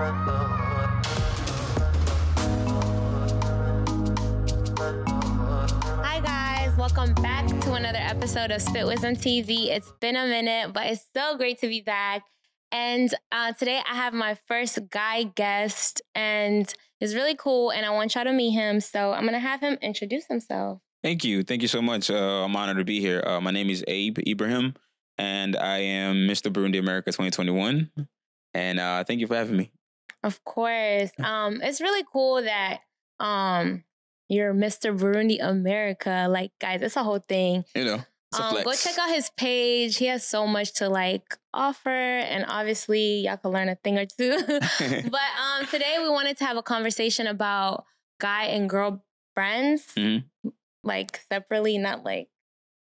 Hi guys, welcome back to another episode of Spit Wisdom TV. It's been a minute, but it's so great to be back. And uh, today I have my first guy guest, and it's really cool. And I want y'all to meet him, so I'm gonna have him introduce himself. Thank you. Thank you so much. Uh, I'm honored to be here. Uh, my name is Abe Ibrahim, and I am Mr. Burundi America 2021. And uh, thank you for having me. Of course, um, it's really cool that um, you're Mr. Burundi America. Like, guys, it's a whole thing. You know, Um, go check out his page. He has so much to like offer, and obviously, y'all can learn a thing or two. but um, today we wanted to have a conversation about guy and girl friends, Mhm. like separately, not like.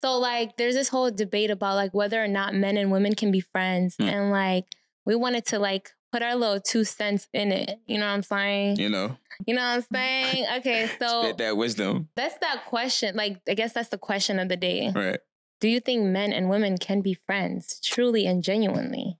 So like, there's this whole debate about like whether or not men and women can be friends, Mm. and like we wanted to like put our little two cents in it. You know what I'm saying? you know, You know what I'm saying? Okay, so spit that wisdom. that's that question. Like, I guess that's the question of the day. Right. Do you think men and women can be friends truly and genuinely?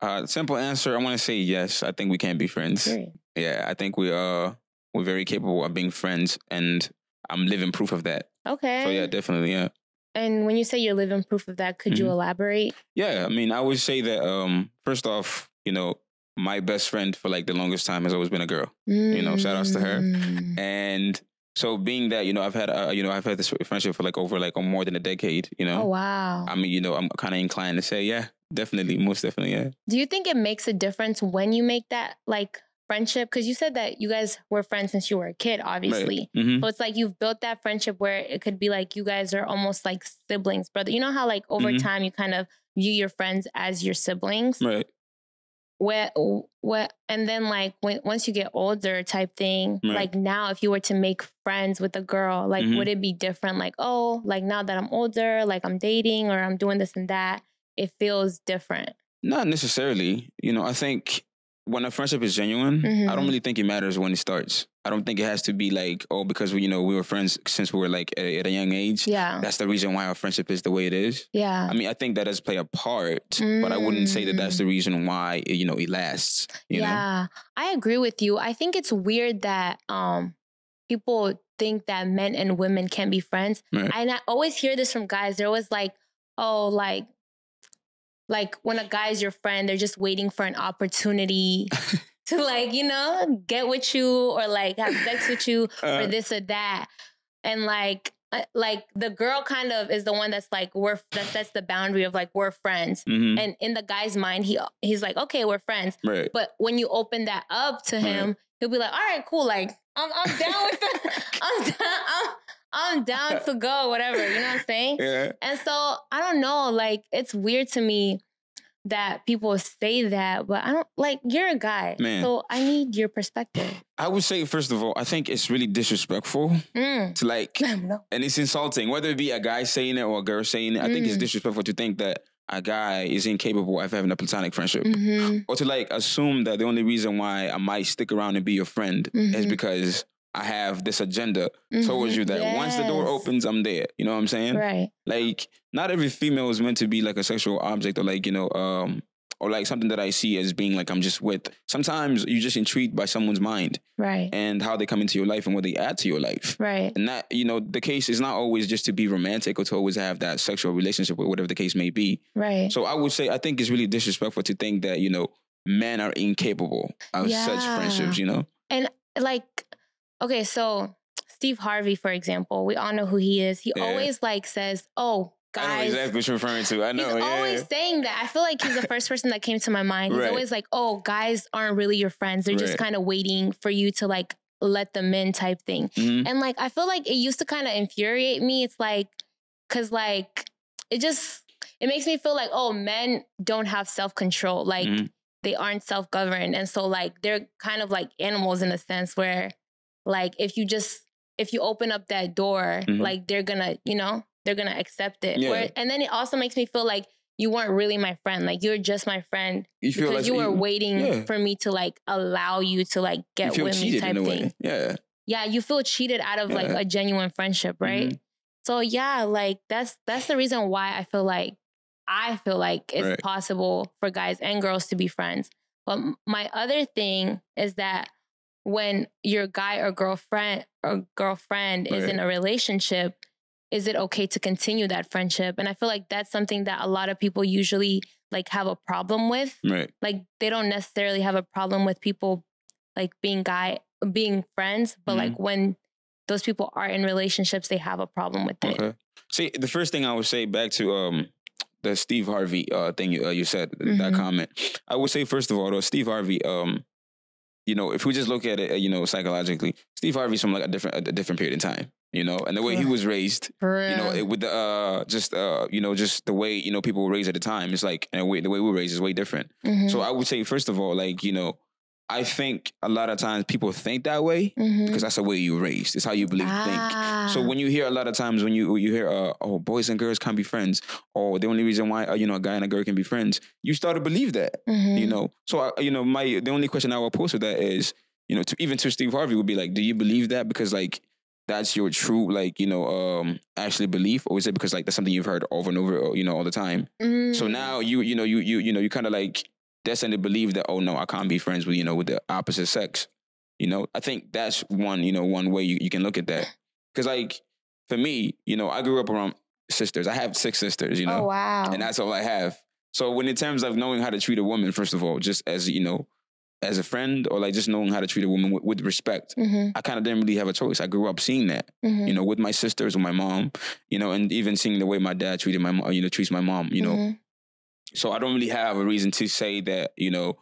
Uh, simple answer. I want to say yes. I think we can be friends. Period. Yeah, I think we are. We're very capable of being friends, and I'm living proof of that. Okay. So yeah, definitely. Yeah. And when you say you're living proof of that, could you Mhm. elaborate? Yeah, I mean, I would say that um, first off, you know, my best friend for like the longest time has always been a girl. You know, shout outs to her. Mm. And so being that, you know, I've had, uh, you know, I've had this friendship for like over like more than a decade, you know, Oh wow. I mean, you know, I'm kind of inclined to say, yeah, definitely, most definitely. Yeah. Do you think it makes a difference when you make that like friendship? Because you said that you guys were friends since you were a kid, obviously. hmm So it's like you've built that friendship where it could be like you guys are almost like siblings, brother. You know how like over Mhm. time you kind of view your friends as your siblings. Right. Where what and then like when once you get older type thing Right. like now if you were to make friends with a girl like Mhm. would it be different like oh like now that i'm older like i'm dating or i'm doing this and that it feels different Not necessarily. You know, I think when a friendship is genuine, I Mhm. don't really think it matters when it starts. I don't think it has to be like, oh, because we, you know, we were friends since we were like at, at a young age. yeah That's the reason why our friendship is the way it is. yeah I mean, I think that does play a part, but I wouldn't say that that's the reason why it, you know it lasts. You know, yeah i agree with you i think it's weird that um people think that men and women can be friends Right. and i always hear this from guys they're always like oh like like when a guy is your friend they're just waiting for an opportunity to like you know get with you or like have sex with you or Uh, this or that. And like uh, like the girl kind of is the one that's like we're that sets the boundary of like we're friends. Mhm, and in the guy's mind he he's like okay we're friends. Right. but when you open that up to him, he'll be like, "All right, cool. Like, I'm I'm down with the, I'm down, I'm, I'm down to go, whatever." You know what I'm saying? Yeah. And so I don't know. Like, it's weird to me that people say that, but I don't like. You're a guy, Man. so I need your perspective. I would say first of all, I think it's really disrespectful Mm. to like, No. and it's insulting whether it be a guy saying it or a girl saying it. I think it's Mm. disrespectful to think that a guy is incapable of having a platonic friendship. hmm or to like assume that the only reason why I might stick around and be your friend is Mhm. because I have this agenda towards Mhm. you that once the door opens, I'm there. You know what I'm saying? right? Like, not every female is meant to be like a sexual object or like, you know, um, or like something that I see as being like I'm just with. Sometimes you're just intrigued by someone's mind Right. and how they come into your life and what they add to your life. Right. And that, you know, the case is not always just to be romantic or to always have that sexual relationship or whatever the case may be. Right. So I would say I think it's really disrespectful to think that you know men are incapable of such friendships. You know, and like okay so steve harvey for example we all know who he is he Yeah. always like says oh I know guys exactly what you're referring to. I know. he's yeah, always yeah. saying that i feel like he's the first person that came to my mind he's Right. always like oh guys aren't really your friends they're just kind of waiting for you to like let them in type thing Mhm. and like i feel like it used to kind of infuriate me it's like because like it just it makes me feel like oh men don't have self-control like Mhm. they aren't self-governed and so like they're kind of like animals in a sense where like if you just if you open up that door Mhm. like they're gonna you know they're gonna accept it Yeah. Where- and then it also makes me feel like you weren't really my friend like you're just my friend You feel because like you were waiting yeah. for me to like allow you to like get with me type thing. Yeah. yeah you feel cheated out of like a genuine friendship right Mhm. so yeah like that's that's the reason why i feel like i feel like it's Right. possible for guys and girls to be friends But my other thing is that when your guy or girlfriend or girlfriend is in a relationship, is it okay to continue that friendship? And I feel like that's something that a lot of people usually like have a problem with. Right. Like they don't necessarily have a problem with people like being guy being friends, but Mhm. like when those people are in relationships, they have a problem with it. Okay. See, the first thing I would say back to um the Steve Harvey uh thing you, uh, you said that Mhm. comment. I would say first of all, though Steve Harvey, um, you know, if we just look at it, uh, you know, psychologically, Steve Harvey's from like a different a different period in time, you know, and the way he was raised, you know, it, with the uh just uh you know just the way you know people were raised at the time, it's like and the way the way we were raised is way different. Mhm. So I would say first of all, like you know, I think a lot of times people think that way Mhm. because that's the way you raised. It's how you believe think. So Ah. when you hear a lot of times when you you hear uh, oh boys and girls can't be friends or the only reason why uh, you know a guy and a girl can be friends, you start to believe that Mhm. you know. So I, you know my the only question I will pose to that is you know to even to Steve Harvey would be like, do you believe that because like that's your true like you know um actually belief or is it because like that's something you've heard over and over uh, you know all the time? So Mm. now you you know you you you know you kind of like destined to believe that oh no I can't be friends with you know with the opposite sex. You know I think that's one you know one way you, you can look at that because like for me you know I grew up around sisters. I have six sisters. You know oh wow. and that's all I have. So when in terms of knowing how to treat a woman, first of all, just as you know, as a friend or like just knowing how to treat a woman with, with respect, Mhm, I kind of didn't really have a choice. I grew up seeing that, mhm, you know, with my sisters, with my mom, you know, and even seeing the way my dad treated my mom, you know, treats my mom, you know. So I don't really have a reason to say that, you know,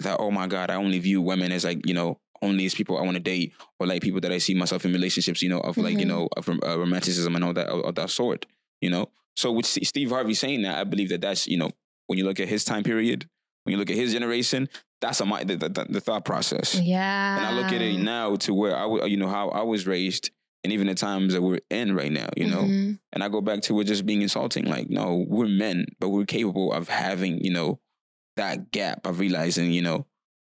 that oh my god, I only view women as like you know only as people I want to date or like people that I see myself in relationships, you know, of like you Mhm. know of uh, romanticism and all that of that sort, you know. So with Steve Harvey saying that, I believe that that's you know when you look at his time period, when you look at his generation, that's a my the, the, the thought process. Yeah. And I look at it now to where I w- you know how I was raised. And even the times that we're in right now, you know, Mhm, and I go back to it just being insulting. Like, no, we're men, but we're capable of having, you know, that gap of realizing, you know,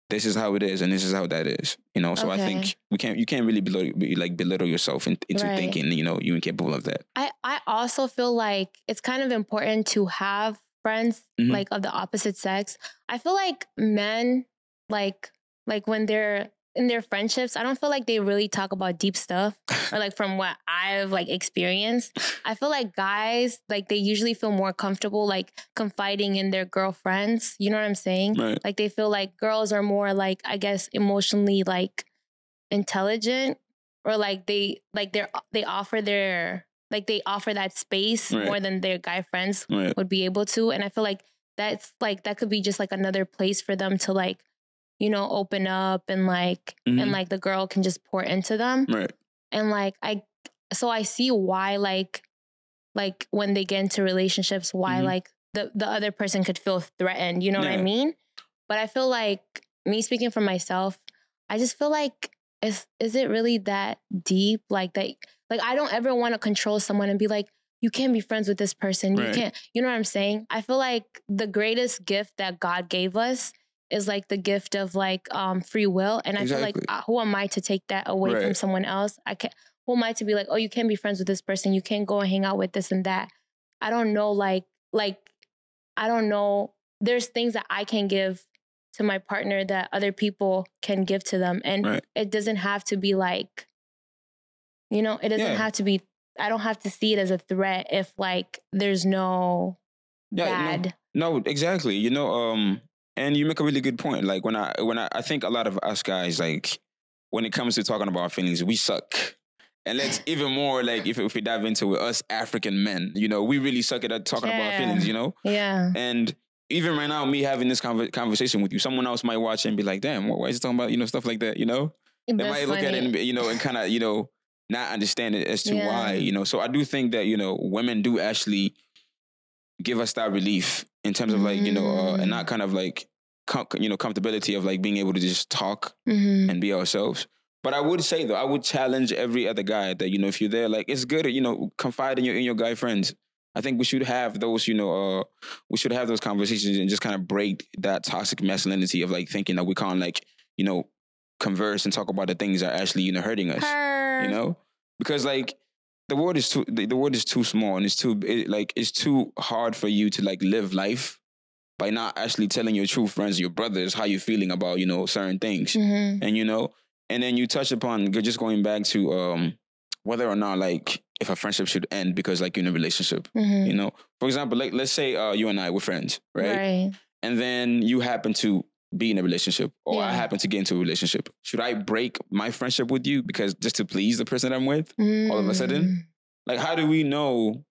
this is how it is and this is how that is. You know, so I think we can't you can't really belittle, like belittle yourself in, into Right. thinking, you know, you're incapable of that. I I also feel like it's kind of important to have friends Mhm. like of the opposite sex. I feel like men like like when they're in their friendships, I don't feel like they really talk about deep stuff or like from what I've like experienced. I feel like guys like they usually feel more comfortable like confiding in their girlfriends. You know what I'm saying? Right. Like they feel like girls are more like I guess emotionally like intelligent or like they like they're they offer their like they offer that space Right. more than their guy friends Right. would be able to and I feel like that's like that could be just like another place for them to like you know open up and like Mhm. and like the girl can just pour into them. Right. and like I so I see why like like when they get into relationships why Mhm. like the the other person could feel threatened you know what I mean? But I feel like me speaking for myself I just feel like is is it really that deep? Like that like I don't ever want to control someone and be like you can't be friends with this person. You can't you know what I'm saying? I feel like the greatest gift that God gave us is like the gift of like um free will and I feel like uh, who am I to take that away from someone else I can't who am I to be like oh you can't be friends with this person you can't go and hang out with this and that I don't know like like I don't know there's things that I can give to my partner that other people can give to them and Right. it doesn't have to be like you know it doesn't Yeah. have to be I don't have to see it as a threat if like there's no Yeah, no. bad No, exactly. You know, um, and you make a really good point. Like when I when I, I think a lot of us guys, like when it comes to talking about our feelings, we suck. And let's even more like if if we dive into it, us African men, you know, we really suck at talking about our feelings, you know? yeah And even right now, me having this conver- conversation with you, someone else might watch and be like, damn, why is he talking about, you know, stuff like that, you know? They That's might look at it and, you know, and kind of, you know, not understand it as to Yeah. why, you know. So I do think that, you know, women do actually give us that relief in terms of like, you know, uh, and Mm. not kind of like, com- you know, comfortability of like being able to just talk Mhm. and be ourselves. But I would say though, I would challenge every other guy that you know, if you're there, like it's good, you know, confide in your in your guy friends. I think we should have those, you know, uh, we should have those conversations and just kind of break that toxic masculinity of like thinking that we can't like, you know, converse and talk about the things that are actually you know hurting us. Her. You know, because like the world is too the, the world is too small and it's too it, like it's too hard for you to like live life by not actually telling your true friends, your brothers, how you're feeling about, you know, certain things. Mhm. And you know, and then you touch upon just going back to um whether or not like if a friendship should end because like you're in a relationship. Mhm. You know, for example, like let's say uh, you and I were friends, right? Right. And then you happen to be in a relationship, or I happen to get into a relationship. Should I break my friendship with you because just to please the person I'm with? All of a sudden? Mm. Like, how do we know?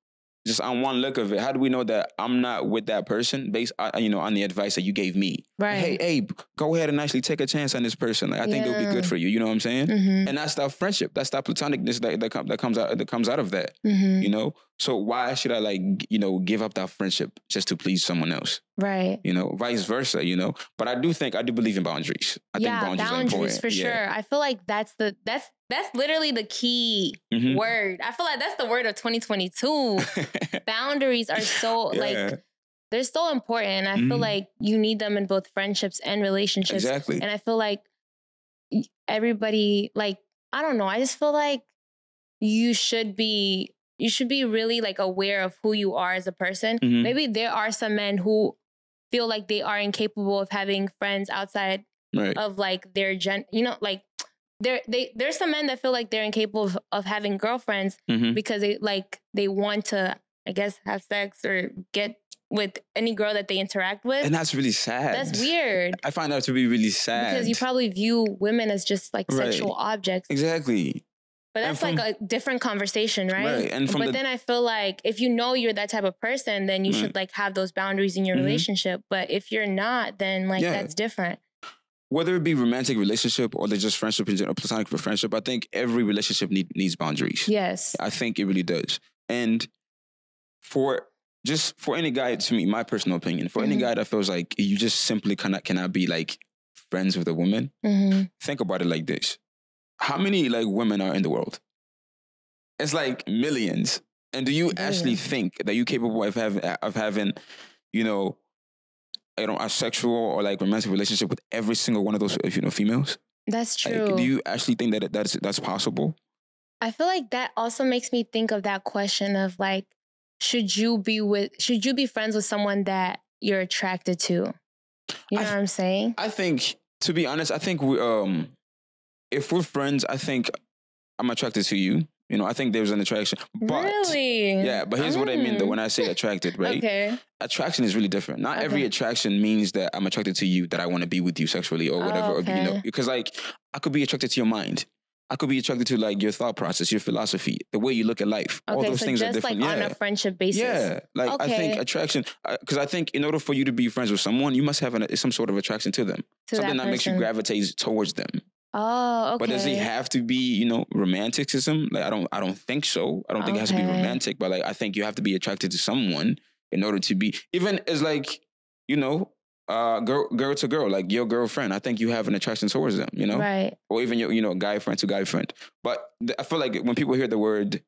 Just on one look of it, how do we know that I'm not with that person based, on, you know, on the advice that you gave me? Right. Hey, Abe, go ahead and actually take a chance on this person. Like, I think it'll be good for you. You know what I'm saying? Mhm. And that's that friendship. That's that platonicness that that, that comes out that comes out of that. Mhm. You know. So why should I like you know give up that friendship just to please someone else? Right. You know, vice versa. You know. But I do think I do believe in boundaries. I yeah, think boundaries, boundaries, are important. for sure. I feel like that's the that's that's literally the key Mhm. word. I feel like that's the word of 2022. boundaries are so Yeah, like they're so important. I feel Mhm. like you need them in both friendships and relationships. exactly. And I feel like everybody, like, I don't know, I just feel like you should be you should be really like aware of who you are as a person. Mhm. Maybe there are some men who feel like they are incapable of having friends outside Right. of like their gen you know, like there they there's some men that feel like they're incapable of, of having girlfriends hmm because they like they want to, I guess, have sex or get with any girl that they interact with. And that's really sad. That's weird. I find that to be really sad. Because you probably view women as just like Right. sexual objects. exactly. But that's from- like a different conversation, right? Right, and but the- then I feel like if you know you're that type of person, then you Right. should like have those boundaries in your Mhm. relationship. But if you're not, then like Yeah. that's different. Whether it be romantic relationship or they're just friendship in general, platonic friendship, I think every relationship need, needs boundaries. Yes. I think it really does. And for just for any guy, to me, my personal opinion, for any Mhm. guy that feels like you just simply cannot cannot be like friends with a woman, hmm think about it like this: How many like women are in the world? It's like millions. And do you actually think that you're capable of having of having, you know, you know, a sexual or like romantic relationship with every single one of those if you know females? That's true. Like, do you actually think that that's that's possible? I feel like that also makes me think of that question of like, should you be with, should you be friends with someone that you're attracted to? You know I- what I'm saying? I think, to be honest, I think we um, if we're friends, I think I'm attracted to you. You know, I think there's an attraction. But really? yeah, but here's what I mean though Mm. when I say attracted, right? Okay. Attraction is really different. Not every attraction means that I'm attracted to you, that I want to be with you sexually or whatever. Or, you know, because like I could be attracted to your mind. I could be attracted to like your thought process, your philosophy, the way you look at life. All those So things are just like different. on yeah. a friendship basis. Yeah, like I think attraction, because I think in order for you to be friends with someone, you must have an, some sort of attraction to them, To something that, makes you gravitate towards them. Oh, okay. But does it have to be, you know, romanticism? Like I don't, I don't think so. I don't think it has to be romantic, but like I think you have to be attracted to someone in order to be even as like, you know, uh, girl, girl to girl, like your girlfriend. I think you have an attraction towards them, you know, Right. or even your, you know, guy friend to guy friend. But th- I feel like when people hear the word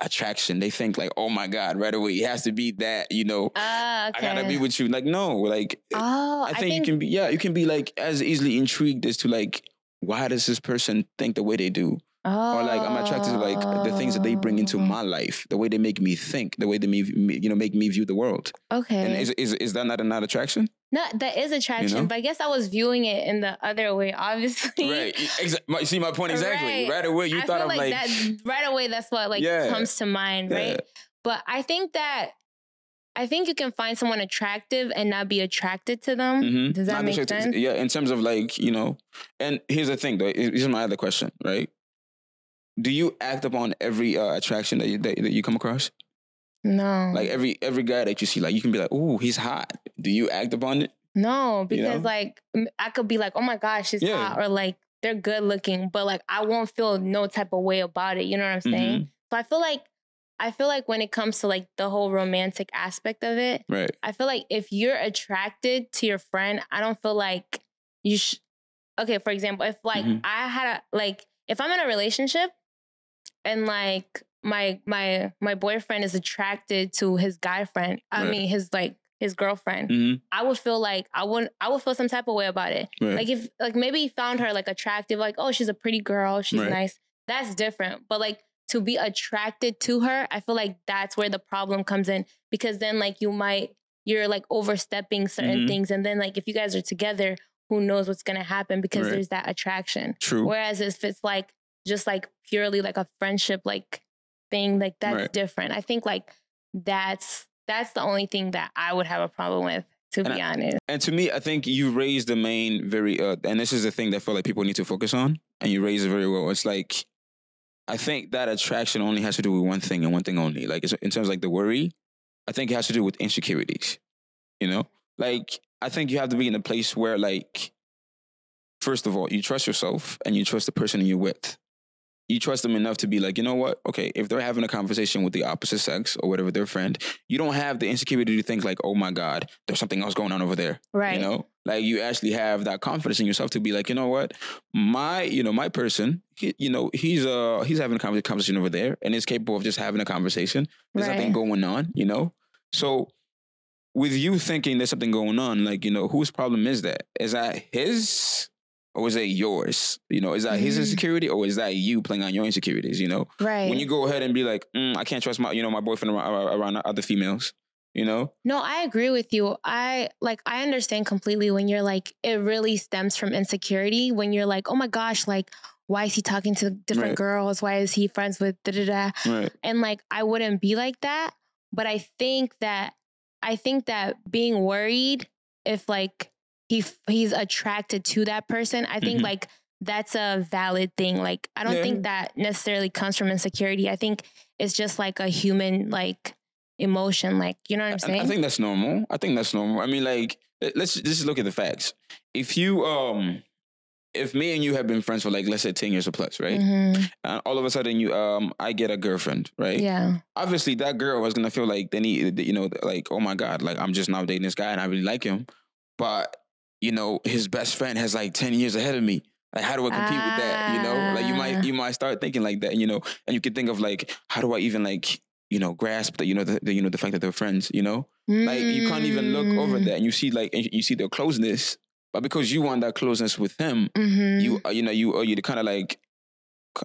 attraction, they think like, oh my god, right away it has to be that, you know. Ah, okay. I gotta be with you. Like, no, like Oh, I think, you can be, yeah, you can be like as easily intrigued as to like, why does this person think the way they do? Oh. Or like, I'm attracted to like the things that they bring into oh. my life, the way they make me think, the way they me, me- you know, make me view the world. Okay. And is, is, is that not not attraction? no, that is attraction, know? but I guess I was viewing it in the other way, obviously. right. Exa- you see my point exactly. Right. Right, away, you I thought of like, like, that right away. That's what like Yeah. comes to mind, Yeah. right? But I think that I think you can find someone attractive and not be attracted to them. Mhm. Does that Not make sense? Yeah, in terms of like, you know, and here's the thing though, here's my other question, right? Do you act upon every uh, attraction that you, that, that you come across? No, Like every every guy that you see, like you can be like, "Ooh, he's hot." Do you act upon it? no, because know? like I could be like, oh my gosh, she's Yeah. hot, or like they're good looking, but like I won't feel no type of way about it. You know what I'm saying? Mhm. So I feel like I feel like when it comes to like the whole romantic aspect of it, Right. I feel like if you're attracted to your friend, I don't feel like you should. Okay, for example, if like Mhm. I had a like if I'm in a relationship and like my my my boyfriend is attracted to his guy friend, I Right. mean his like his girlfriend, hmm I would feel like I wouldn't I would feel some type of way about it. Right. Like if like maybe he found her like attractive, like oh she's a pretty girl, she's Right. nice. That's different. But like to be attracted to her, I feel like that's where the problem comes in because then like you might you're like overstepping certain Mhm. things, and then like if you guys are together, who knows what's gonna happen because Right. there's that attraction. True. Whereas if it's like just like purely like a friendship like thing, like that's Right. different. I think like that's that's the only thing that I would have a problem with, to And be I- honest. And to me, I think you raised the main very, uh, and this is the thing that I feel like people need to focus on, and you raised it very well. It's like, I think that attraction only has to do with one thing and one thing only. Like, in terms of like the worry, I think it has to do with insecurities. You know, like I think you have to be in a place where, like, first of all, you trust yourself and you trust the person you're with. You trust them enough to be like, you know what? Okay, if they're having a conversation with the opposite sex or whatever their friend, you don't have the insecurity to think like, oh my God, there's something else going on over there. Right. You know, like you actually have that confidence in yourself to be like, you know what, my, you know, my person, he, you know, he's uh he's having a conversation over there and is capable of just having a conversation. There's Right. nothing going on, you know. So with you thinking there's something going on, like you know, whose problem is that? Is that his? Or is that yours? You know, is that his Mhm. insecurity or is that you playing on your insecurities? You know, Right. when you go ahead and be like, mm, I can't trust my, you know, my boyfriend around, around other females. You know, No, I agree with you. I like I understand completely when you're like it really stems from insecurity when you're like, "Oh my gosh, like why is he talking to different Right. girls? Why is he friends with da da da?" right? And like I wouldn't be like that, but I think that I think that being worried if like he he's attracted to that person, I think Mhm. like that's a valid thing. Like I don't Yeah. think that necessarily comes from insecurity. I think it's just like a human like emotion like you know what I'm saying? I think that's normal. I think that's normal. I mean, like, let- let's just look at the facts. If you, um, if me and you have been friends for like, let's say, ten years or plus, right? Mhm. And all of a sudden, you, um, I get a girlfriend, right? Yeah. Obviously, that girl was gonna feel like they need, you know, like, oh my god, like I'm just now dating this guy and I really like him, but you know, his best friend has like ten years ahead of me. Like, how do I compete with that? You know, like you Ah. might, you might start thinking like that, you know, and you can think of like, how do I even like, you know, grasp that, you know, the, the you know, the fact that they're friends, you know. Like you can't even look over Mm. that, and you see like and you see their closeness, but because you want that closeness with him, Mhm. you uh, you know you uh, you kind of like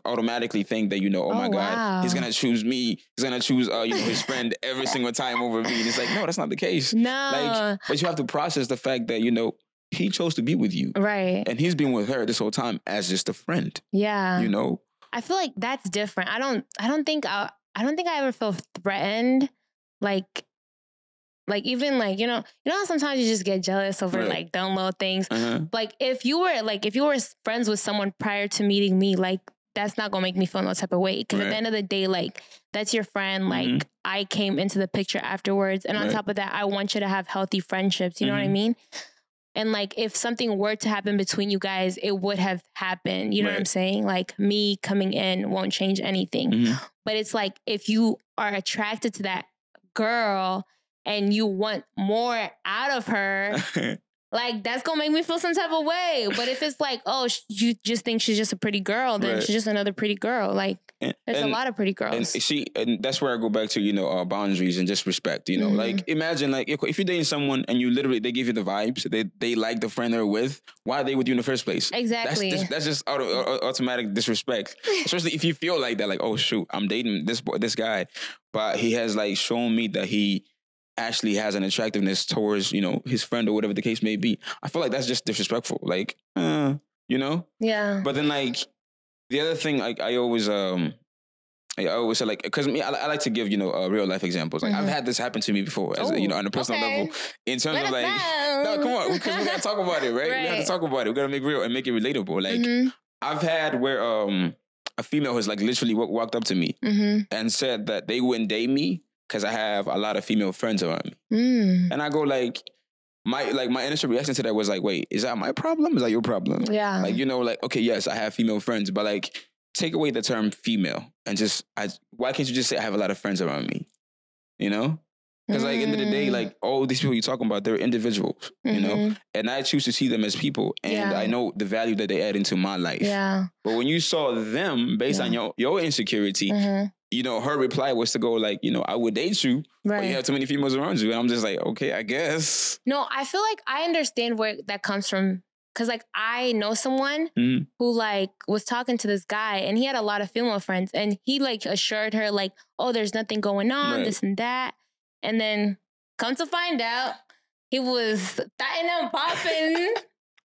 automatically think that you know, oh, my Oh, god, he's gonna choose me, he's gonna choose uh you know his friend every single time over me. And it's like no, that's not the case. no. Like, but you have to process the fact that you know he chose to be with you, right. and he's been with her this whole time as just a friend. Yeah. You know, I feel like that's different. I don't I don't think I I don't think I ever feel threatened like like even like you know you know how sometimes you just get jealous over Right. like dumb little things. uh-huh. Like if you were like if you were friends with someone prior to meeting me, like that's not gonna make me feel no type of way. Because at the end of the day, like that's your friend. Like Mhm. I came into the picture afterwards, and on Right. top of that, I want you to have healthy friendships. You know what I Mhm. mean? And like if something were to happen between you guys, it would have happened. You know what I'm saying? Like me coming in won't change anything. Mhm. But it's like if you are attracted to that girl and you want more out of her, like that's gonna make me feel some type of way. But if it's like, oh, sh- you just think she's just a pretty girl, then Right. she's just another pretty girl. Like And- there's and- a lot of pretty girls. And see, and that's where I go back to, you know, uh, boundaries and just respect. You know, Mhm. like imagine like if, you're dating someone and you literally they give you the vibes, they they like the friend they're with. Why are they with you in the first place? exactly. That's just, that's just auto, au- automatic disrespect. Especially if you feel like that, like oh shoot, I'm dating this boy, this guy, but he has like shown me that he actually has an attractiveness towards you know his friend or whatever the case may be. I feel like that's just disrespectful. Like, uh, you know. yeah. But then like the other thing, like I always um. I always say like because me I, I like to give you know uh, real life examples like I've Mhm. had this happen to me before as a, you know on a personal okay. level in terms Let of like know. no come on because we gotta talk about it right? we have to talk about it we gotta make real and make it relatable like Mhm, I've had where um a female has like literally wa- walked up to me mhm, and said that they wouldn't date me because I have a lot of female friends around me mm. and I go like my like my initial reaction to that was like wait is that my problem is that your problem Yeah. like you know like okay yes I have female friends but like take away the term female and just I why can't you just say I have a lot of friends around me you know because like end of the day Mm. like all these people you're talking about they're individuals you know Mhm. and I choose to see them as people and Yeah. I know the value that they add into my life Yeah. but when you saw them based on your your insecurity, Mhm. You know, her reply was to go like, you know, I would date you, but you have too many females around you. And I'm just like, okay, I guess. No, I feel like I understand where that comes from. Cause like I know someone Mhm. who like was talking to this guy and he had a lot of female friends and he like assured her like, oh, there's nothing going on, Right. this and that. And then come to find out, he was thotting and popping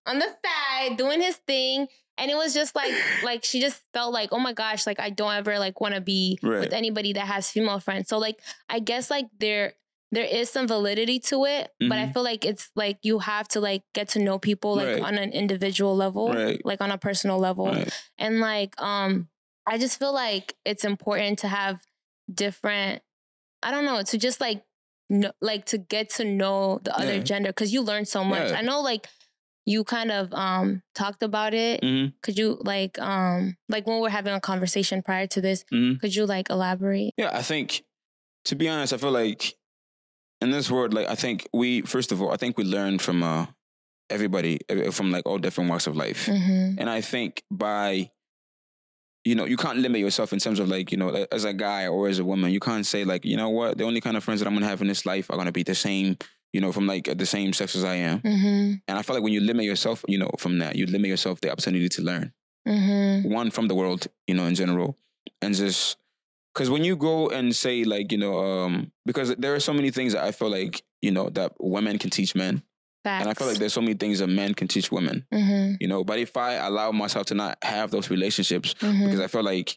on the side, doing his thing. And it was just like, like she just felt like, oh my gosh, like I don't ever like want to be Right. with anybody that has female friends. So like, I guess like there, there is some validity to it, but I Mhm. feel like it's like you have to like get to know people like Right. on an individual level, Right. like on a personal level and like um i just feel like it's important to have different i don't know to just like know, like to get to know the other Yeah. gender because you learn so much Yeah. i know like you kind of um talked about it hmm could you like um like when we're having a conversation prior to this Mhm. could you like elaborate Yeah, I think to be honest, I feel like in this world, like I think we first of all, I think we learn from uh everybody uh, from like all different walks of life, mm-hmm. and I think by you know you can't limit yourself in terms of like you know as a guy or as a woman, you can't say like you know what the only kind of friends that I'm gonna have in this life are gonna be the same. You know, from like the same sex as I am, Mm-hmm. and I feel like when you limit yourself, you know, from that, you limit yourself the opportunity to learn. Mm-hmm. one from the world, you know, in general, and just because when you go and say like, you know, um, because there are so many things that I feel like you know that women can teach men, Facts. and I feel like there's so many things that men can teach women, mm-hmm. you know. But if I allow myself to not have those relationships, Mm-hmm. because I feel like,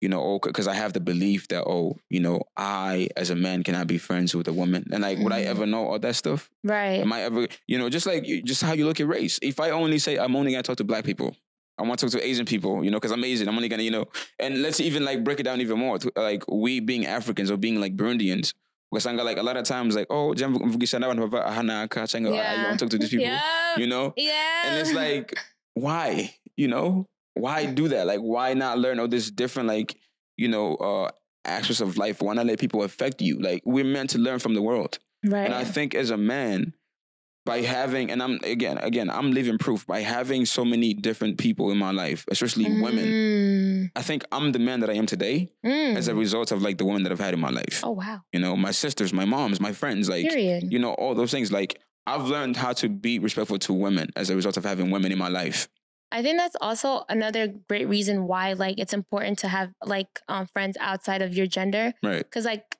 you know, oh, because I have the belief that oh, you know, I as a man cannot be friends with a woman, and like, would I Mhm. ever know all that stuff? right Am I ever, you know, just like just how you look at race. If I only say I'm only gonna talk to black people, I want to talk to Asian people, you know, because I'm Asian. I'm only gonna, you know, and let's even like break it down even more. To, like we being Africans or being like Burundians. Because I'm like a lot of times like, oh, jam mvugisha na bantu bava ahana ka changa, you want to talk to these people, yeah you know? yeah And it's like, why? You know, why do that? Like, why not learn all this different, like, you know, uh, aspects of life? Why not let people affect you? Like, we're meant to learn from the world. right And I think as a man, by having, and I'm again, again, I'm living proof by having so many different people in my life, especially women. Mm. I think I'm the man that I am today Mm. as a result of like the women that I've had in my life. oh wow You know, my sisters, my moms, my friends, like period you know, all those things. Like I've learned how to be respectful to women as a result of having women in my life. I think that's also another great reason why like it's important to have like um, friends outside of your gender Right. because like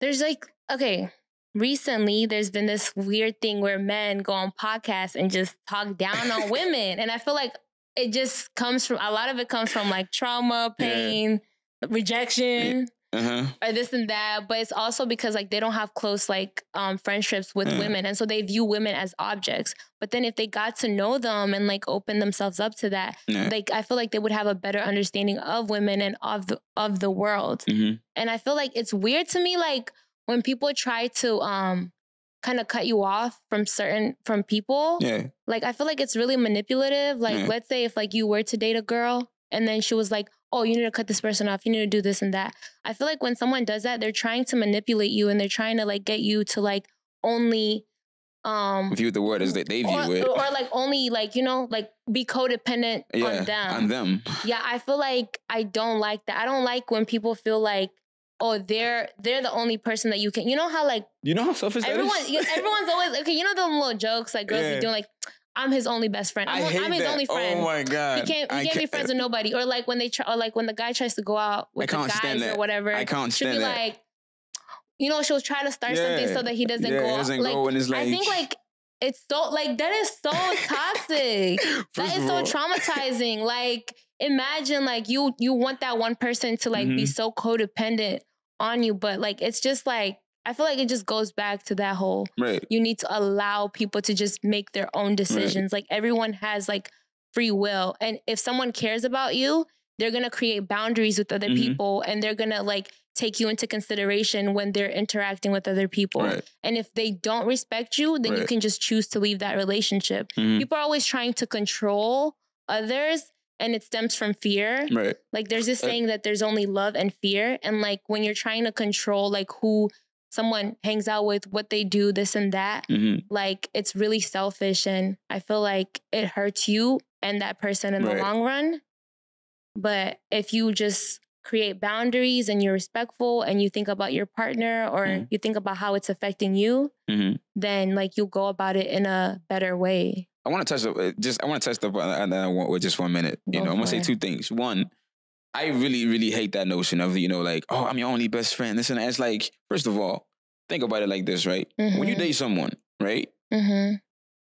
there's like okay recently there's been this weird thing where men go on podcasts and just talk down on women and I feel like it just comes from a lot of it comes from like trauma Yeah. pain rejection Uh huh. or this and that but it's also because like they don't have close like um friendships with Yeah. women and so they view women as objects but then if they got to know them and like open themselves up to that Yeah. like i feel like they would have a better understanding of women and of the of the world hmm and i feel like it's weird to me like when people try to um kind of cut you off from certain from people Yeah. like I feel like it's really manipulative. Like let's say if like you were to date a girl and then she was like, "Oh, you need to cut this person off. You need to do this and that." I feel like when someone does that, they're trying to manipulate you and they're trying to like get you to like only um View the word as they, they view or, it. or like only like you know like be codependent yeah. on them. On them. Yeah, I feel like I don't like that. I don't like when people feel like oh they're they're the only person that you can. You know how like You know how selfish that everyone is? you- everyone's always okay. You know the little jokes like girls Yeah. be doing like I'm his only best friend. I'm, I hate I'm his that. only friend. Oh my god. He can't. He I can't be friends with nobody. Or like when they try, or like when the guy tries to go out with the can't stand guys or whatever. I can't she'll be stand that. like, you know, she'll try to start something so that he doesn't yeah, go. out. doesn't like, go and it's like I think like it's so like that is so toxic. That is so traumatizing. Like imagine like you you want that one person to like be Mhm. so codependent on you, but like it's just like I feel like it just goes back to that whole Right. you need to allow people to just make their own decisions. Like everyone has like free will. And if someone cares about you, they're going to create boundaries with other Mhm. people and they're going to like take you into consideration when they're interacting with other people. Right. And if they don't respect you, then you can just choose to leave that relationship. Mhm. People are always trying to control others and it stems from fear. Right. Like there's this saying that there's only love and fear. And like when you're trying to control like who someone hangs out with, what they do, this and that, hmm like it's really selfish. And I feel like it hurts you and that person in the long run. But if you just create boundaries and you're respectful and you think about your partner or Mhm. you think about how it's affecting you, hmm then like you'll go about it in a better way. I want to touch up uh, just I want to touch up on one with just one minute. You Go know, I'm gonna say two things. One, I really, really hate that notion of you know, like, oh, I'm your only best friend. This and that. It's like, first of all, think about it like this, right? When you Mhm. date someone, right? Mm-hmm.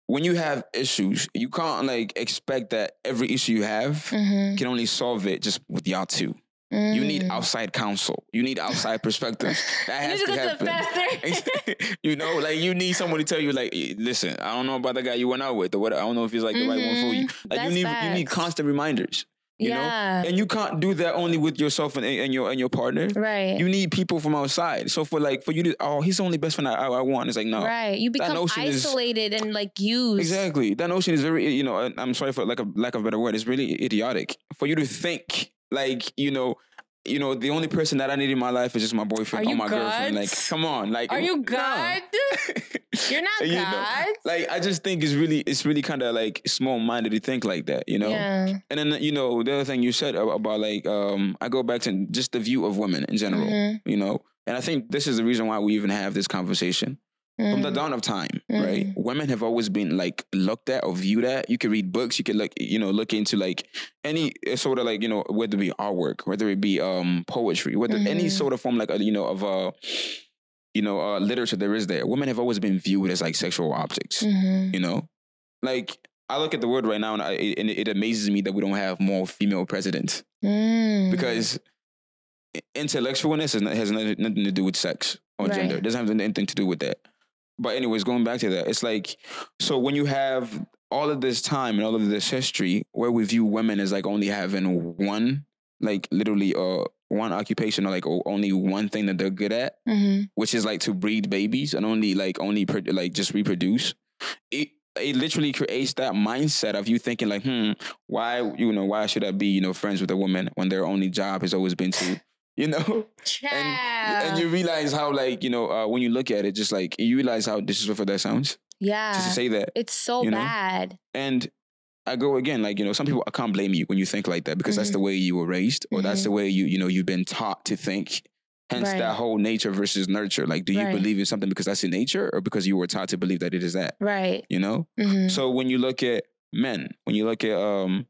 When you have issues, you can't like expect that every issue you have Mm-hmm. can only solve it just with y'all two. You need outside counsel. You need outside perspectives. That has to to go to the happen. you know, like you need someone to tell you, like, "Eh, listen, I don't know about the guy you went out with, or what. I don't know if he's like the right one for you. Mhm. Like you That's need you need constant reminders. You know, yeah. and you can't do that only with yourself and, and your and your partner. right. You need people from outside. So for like for you to oh he's the only best friend I, I, want. It's like no. Right. You become notion is- isolated and like used. Exactly. That notion is very, you know, I'm sorry for like a lack of a better word. It's really idiotic for you to think like, you know, you know, the only person that I need in my life is just my boyfriend or my girlfriend. Like, come on, like, Are you no. God? You're not You know, God. like, I just think it's really, it's really kind of like small minded to think like that, you know. Yeah. And then you know the other thing you said about like, um, I go back to just the view of women in general, Mhm. you know. And I think this is the reason why we even have this conversation from the Mhm. dawn of time, right? Mhm. Women have always been like looked at or viewed at. You can read books, you can look, you know, look into like any uh, sort of like, you know, whether it be artwork, whether it be um poetry, whether any Mhm. sort of form like, you know, of uh, you know, uh, literature there is there. Women have always been viewed as like sexual objects, Mhm. you know? Like I look at the world right now and, I, and it amazes me that we don't have more female presidents Mm. because intellectualness has, nothing to do with sex or Right. gender. It doesn't have anything to do with that. But anyways, going back to that, it's like so when you have all of this time and all of this history where we view women as like only having one, like literally uh one occupation or like only one thing that they're good at, Mhm. which is like to breed babies and only like only pro- like just reproduce. It it literally creates that mindset of you thinking like, hmm, why you know why should I be you know friends with a woman when their only job has always been to you know Child. and you realize how like you know uh, when you look at it just like you realize how disrespectful that sounds yeah. just to say that it's so you know? bad. and I go again, like you know, some people I can't blame you when you think like that because that's Mhm. the way you were raised, or that's the way you you know you've been taught to think. Hence, Right. that whole nature versus nurture. Like, do you Right. believe in something because that's in nature, or because you were taught to believe that it is that? Right. You know. Mhm. So when you look at men, when you look at um,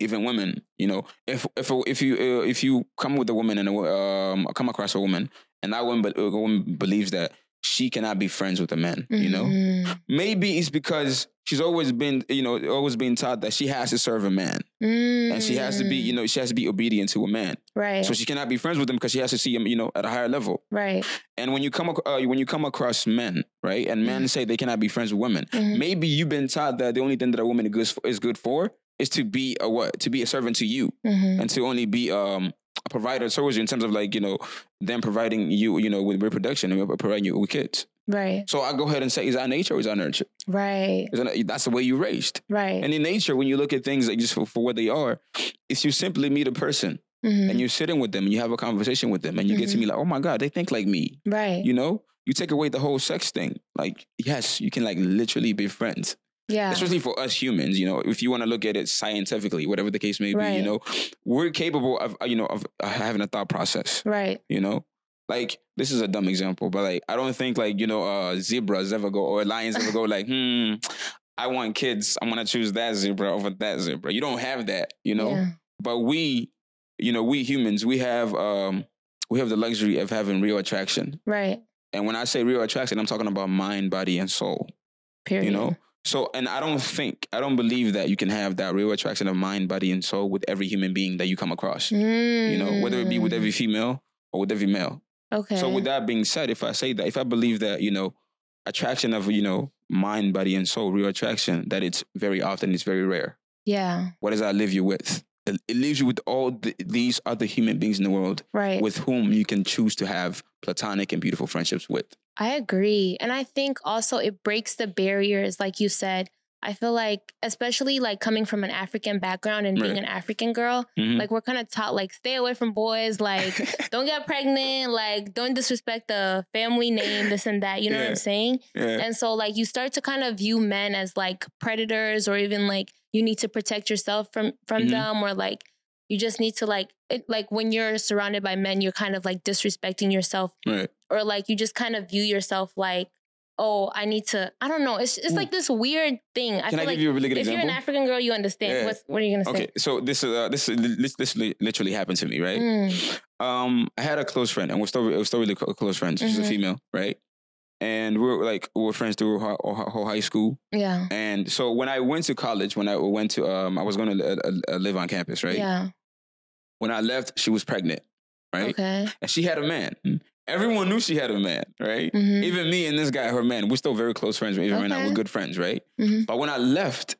even women, you know, if if if you uh, if you come with a woman and um come across a woman and that woman, a woman believes that she cannot be friends with a man, you know, Mhm. maybe it's because she's always been, you know, always been taught that she has to serve a man and she has to be, you Mm. know, she has to be obedient to a man. right. So she cannot be friends with him because she has to see him, you know, at a higher level. right. And when you come, ac- uh, when you come across men, right, and men say they cannot be friends with women, Mhm. maybe you've been taught that the only thing that a woman is good for, is good for is to be a what? To be a servant to you Mhm. and to only be um a provider towards you in terms of like you know them providing you you know with reproduction and providing you with kids. Right. So I go ahead and say, is that nature or is that nurture? Right. Is that, that's the way you raised. Right. And in nature, when you look at things like just for, for what they are, if you simply meet a person Mhm. and you're sitting with them and you have a conversation with them and you get to Mhm. me like, oh my God, they think like me. right. You know, you take away the whole sex thing. Like, yes, you can like literally be friends. Yeah. Especially for us humans, you know, if you want to look at it scientifically, whatever the case may be, Right. you know, we're capable of, uh, you know, of uh, having a thought process, right. you know? Like, this is a dumb example, but like, I don't think like, you know, uh, zebras ever go or lions ever go like, hmm, I want kids. I'm going to choose that zebra over that zebra. You don't have that, you know? Yeah. But we, you know, we humans, we have, um, we have the luxury of having real attraction. Right. And when I say real attraction, I'm talking about mind, body, and soul Period. you know so and i don't think i don't believe that you can have that real attraction of mind body and soul with every human being that you come across you know whether it be with every female or with every male Mm. Okay. so with that being said if i say that if i believe that you know attraction of you know mind body and soul real attraction that it's very often it's very rare yeah. what does that leave you with it, it leaves you with all the, these other human beings in the world Right. with whom you can choose to have platonic and beautiful friendships with I agree. And I think also it breaks the barriers, like you said. I feel like, especially like coming from an African background and being Right. an African girl, Mhm. like we're kind of taught, like, stay away from boys, like, don't get pregnant, like, don't disrespect the family name, this and that. You know what I'm saying? yeah And so, like, you start to kind of view men as like predators, or even like you need to protect yourself from from Mhm. them, or like you just need to like it, like when you're surrounded by men, you're kind of like disrespecting yourself right or like you just kind of view yourself like oh, I need to. I don't know. It's it's like this weird thing. I Can feel I give like you a really good if example? you're an African girl, you understand. Yeah. What's, what are you gonna say? okay, so this is uh, this this this literally happened to me, right? Mm, Um, I had a close friend, and we're still we're still really close friends. She's a Mhm. female, right? And we were like we were friends through whole high school. yeah. And so when I went to college, when I went to um, I was going to uh, uh, live on campus, right? Yeah. When I left, she was pregnant, right? Okay. And she had a man. Everyone knew she had a man, right? Mhm. Even me and this guy, her man, we're still very close friends. Even right now, Okay. we're good friends, right? Mhm. But when I left,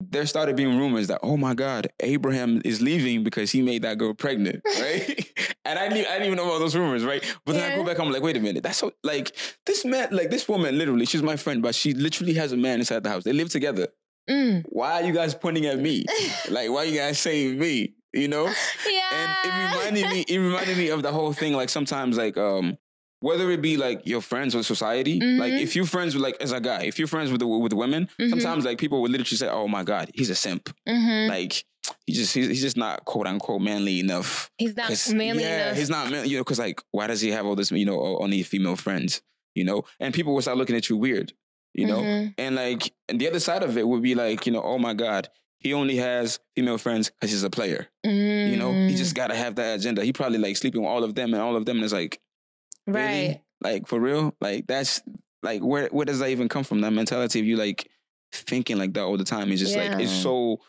there started being rumors that, oh my God, Abraham is leaving because he made that girl pregnant, right? and I didn't, I didn't even know about those rumors, right? But then I go back, I'm like, wait a minute, that's so, like, this man, like, this woman, literally, she's my friend, but she literally has a man inside the house. They live together. Mm. Why are you guys pointing at me? like, why are you guys saying me? You know? yeah. and it reminded me it reminded me of the whole thing like sometimes like um whether it be like your friends or society like Mhm. if you're friends with like as a guy if you're friends with the, with women Mhm. sometimes like people would literally say oh my god he's a simp Mhm. like he just he's, he's just not quote unquote manly enough He's not manly yeah enough. he's not man, you know because like why does he have all this you know only female friends you know and people will start looking at you weird you know Mhm. and like and the other side of it would be like you know oh my god he only has female friends because he's a player you know, he Mm. just got to have that agenda. He probably like sleeping with all of them and all of them. And it's like, really? right. Like for real? Like that's like where where does that even come from? That mentality of you like thinking like that all the time is just like it's so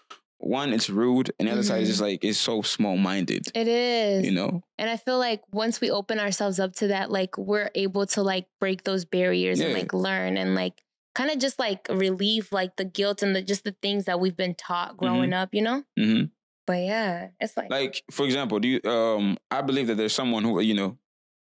one, it's rude, and the other side is just like it's so small minded. It is. You know? And I feel like once we open ourselves up to that, like we're able to like break those barriers and like learn and like kind of just like relieve like the guilt and the just the things that we've been taught growing up, you know? hmm But yeah, it's like, Like for example, do you? Um, I believe that there's someone who you know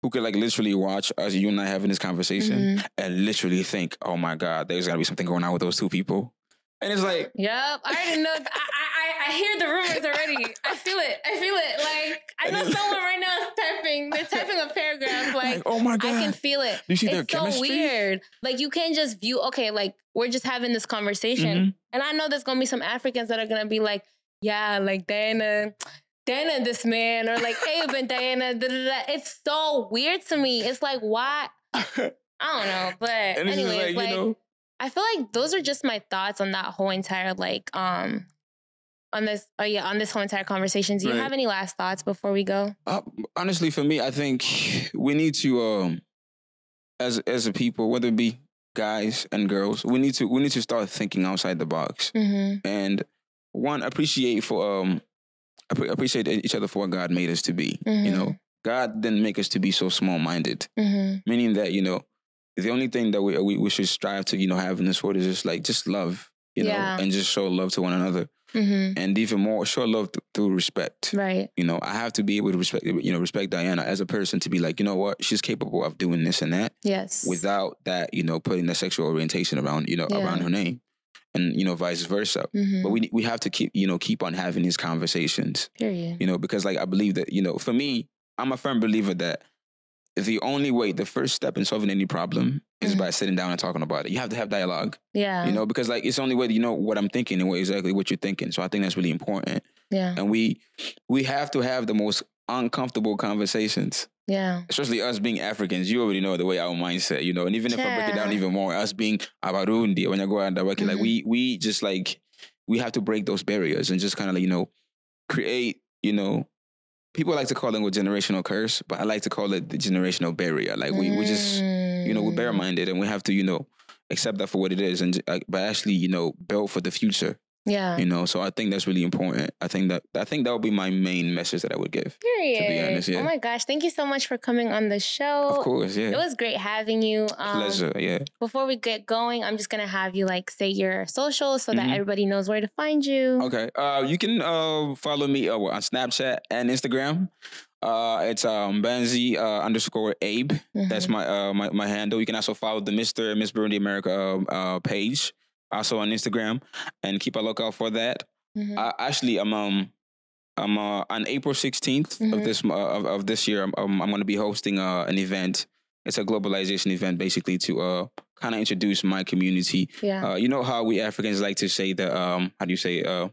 who could like literally watch us, you and I having this conversation, Mhm. and literally think, oh my god, there's got to be something going on with those two people. And it's like, Yep, I already know. I I- I hear the rumors already. I feel it. I feel it. Like I know someone right now is typing. They're typing a paragraph. Like, like, oh my god, I can feel it. You see their it's so chemistry? weird. Like you can't just view. Okay, like we're just having this conversation, Mhm. and I know there's gonna be some Africans that are gonna be like, yeah, like Diana. Diana this man, or like Abe and Diana. Da, da, da. It's so weird to me. It's like, why? I don't know. But anyways, like, like, you know, I feel like those are just my thoughts on that whole entire like um on this oh yeah on this whole entire conversation. Do you Right. have any last thoughts before we go? uh, honestly, for me, I think we need to, um, as as a people, whether it be guys and girls, we need to we need to start thinking outside the box Mm-hmm. and one appreciate for um appreciate each other for what God made us to be. You know, God didn't make us to be so small minded, Mm-hmm. meaning that you know the only thing that we, we we should strive to you know have in this world is just like just love, you Yeah. know, and just show love to one another, Mm-hmm. and even more show love th- through respect. Right. You know, I have to be able to respect, you know, respect Diana as a person to be like, you know what, she's capable of doing this and that Yes. without that, you know, putting the sexual orientation around, you know, Yeah. around her name, and you know, vice versa. mm-hmm. But we we have to keep, you know, keep on having these conversations, period. you know, because like I believe that, you know, for me, I'm a firm believer that the only way, the first step in solving any problem is by sitting down and talking about it. You have to have dialogue, Yeah. you know, because like it's the only way that you know what I'm thinking and what exactly what you're thinking. So I think that's really important Yeah. and we we have to have the most uncomfortable conversations Yeah. especially us being africans you already know the way our mindset you know and even if i break it down even more us being abarundi when you go out like Mhm. we we just like we have to break those barriers and just kind of like you know create you know people like to call it a generational curse but i like to call it the generational barrier like we, we just you know we're Mm. bare minded and we have to you know accept that for what it is and uh, but actually you know build for the future Yeah. you know so i think that's really important i think that i think that would be my main message that i would give Period. To be honest, yeah. Oh my gosh! Thank you so much for coming on the show. of course yeah It was great having you. Um, pleasure yeah Before we get going, I'm just gonna have you like say your socials so that Mhm. everybody knows where to find you. okay uh you can uh follow me uh, on snapchat and instagram uh it's um benzi uh underscore abe that's Mhm. my uh my, my handle you can also follow the mr and miss burundi america um, uh page also on instagram and keep a lookout for that Mhm. uh, actually i'm um I'm uh, on April 16th Mhm. of this mo- of, of this year. I'm um, I'm going to be hosting uh, an event. It's a globalization event, basically to uh, kind of introduce my community. yeah. Uh, you know how we Africans like to say that um, how do you say uh,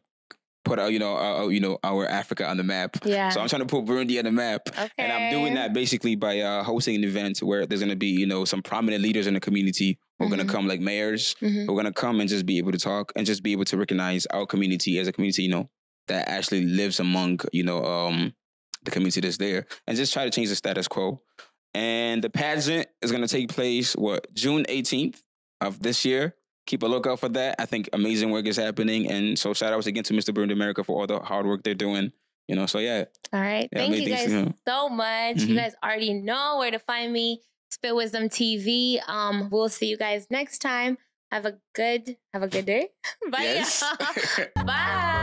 put out, you know, uh, you know, our Africa on the map. Yeah. So I'm trying to put Burundi on the map. okay. And I'm doing that basically by uh, hosting an event where there's going to be, you know, some prominent leaders in the community going Mhm. to come, like mayors, Mhm. are going to come and just be able to talk and just be able to recognize our community as a community, you know, that actually lives among, you know, um, the community that's there and just try to change the status quo. And the pageant is to take place, what, June 18th of this year. Keep a lookout for that. I think amazing work is happening. And so shout outs again to Mr. Burundi America for all the hard work they're doing. You know, so yeah. All right. Yeah, Thank you guys so much. Mhm. You guys already know where to find me. Spit Wisdom TV. Um, we'll see you guys next time. Have a good have a good day. Bye. Yes. Bye.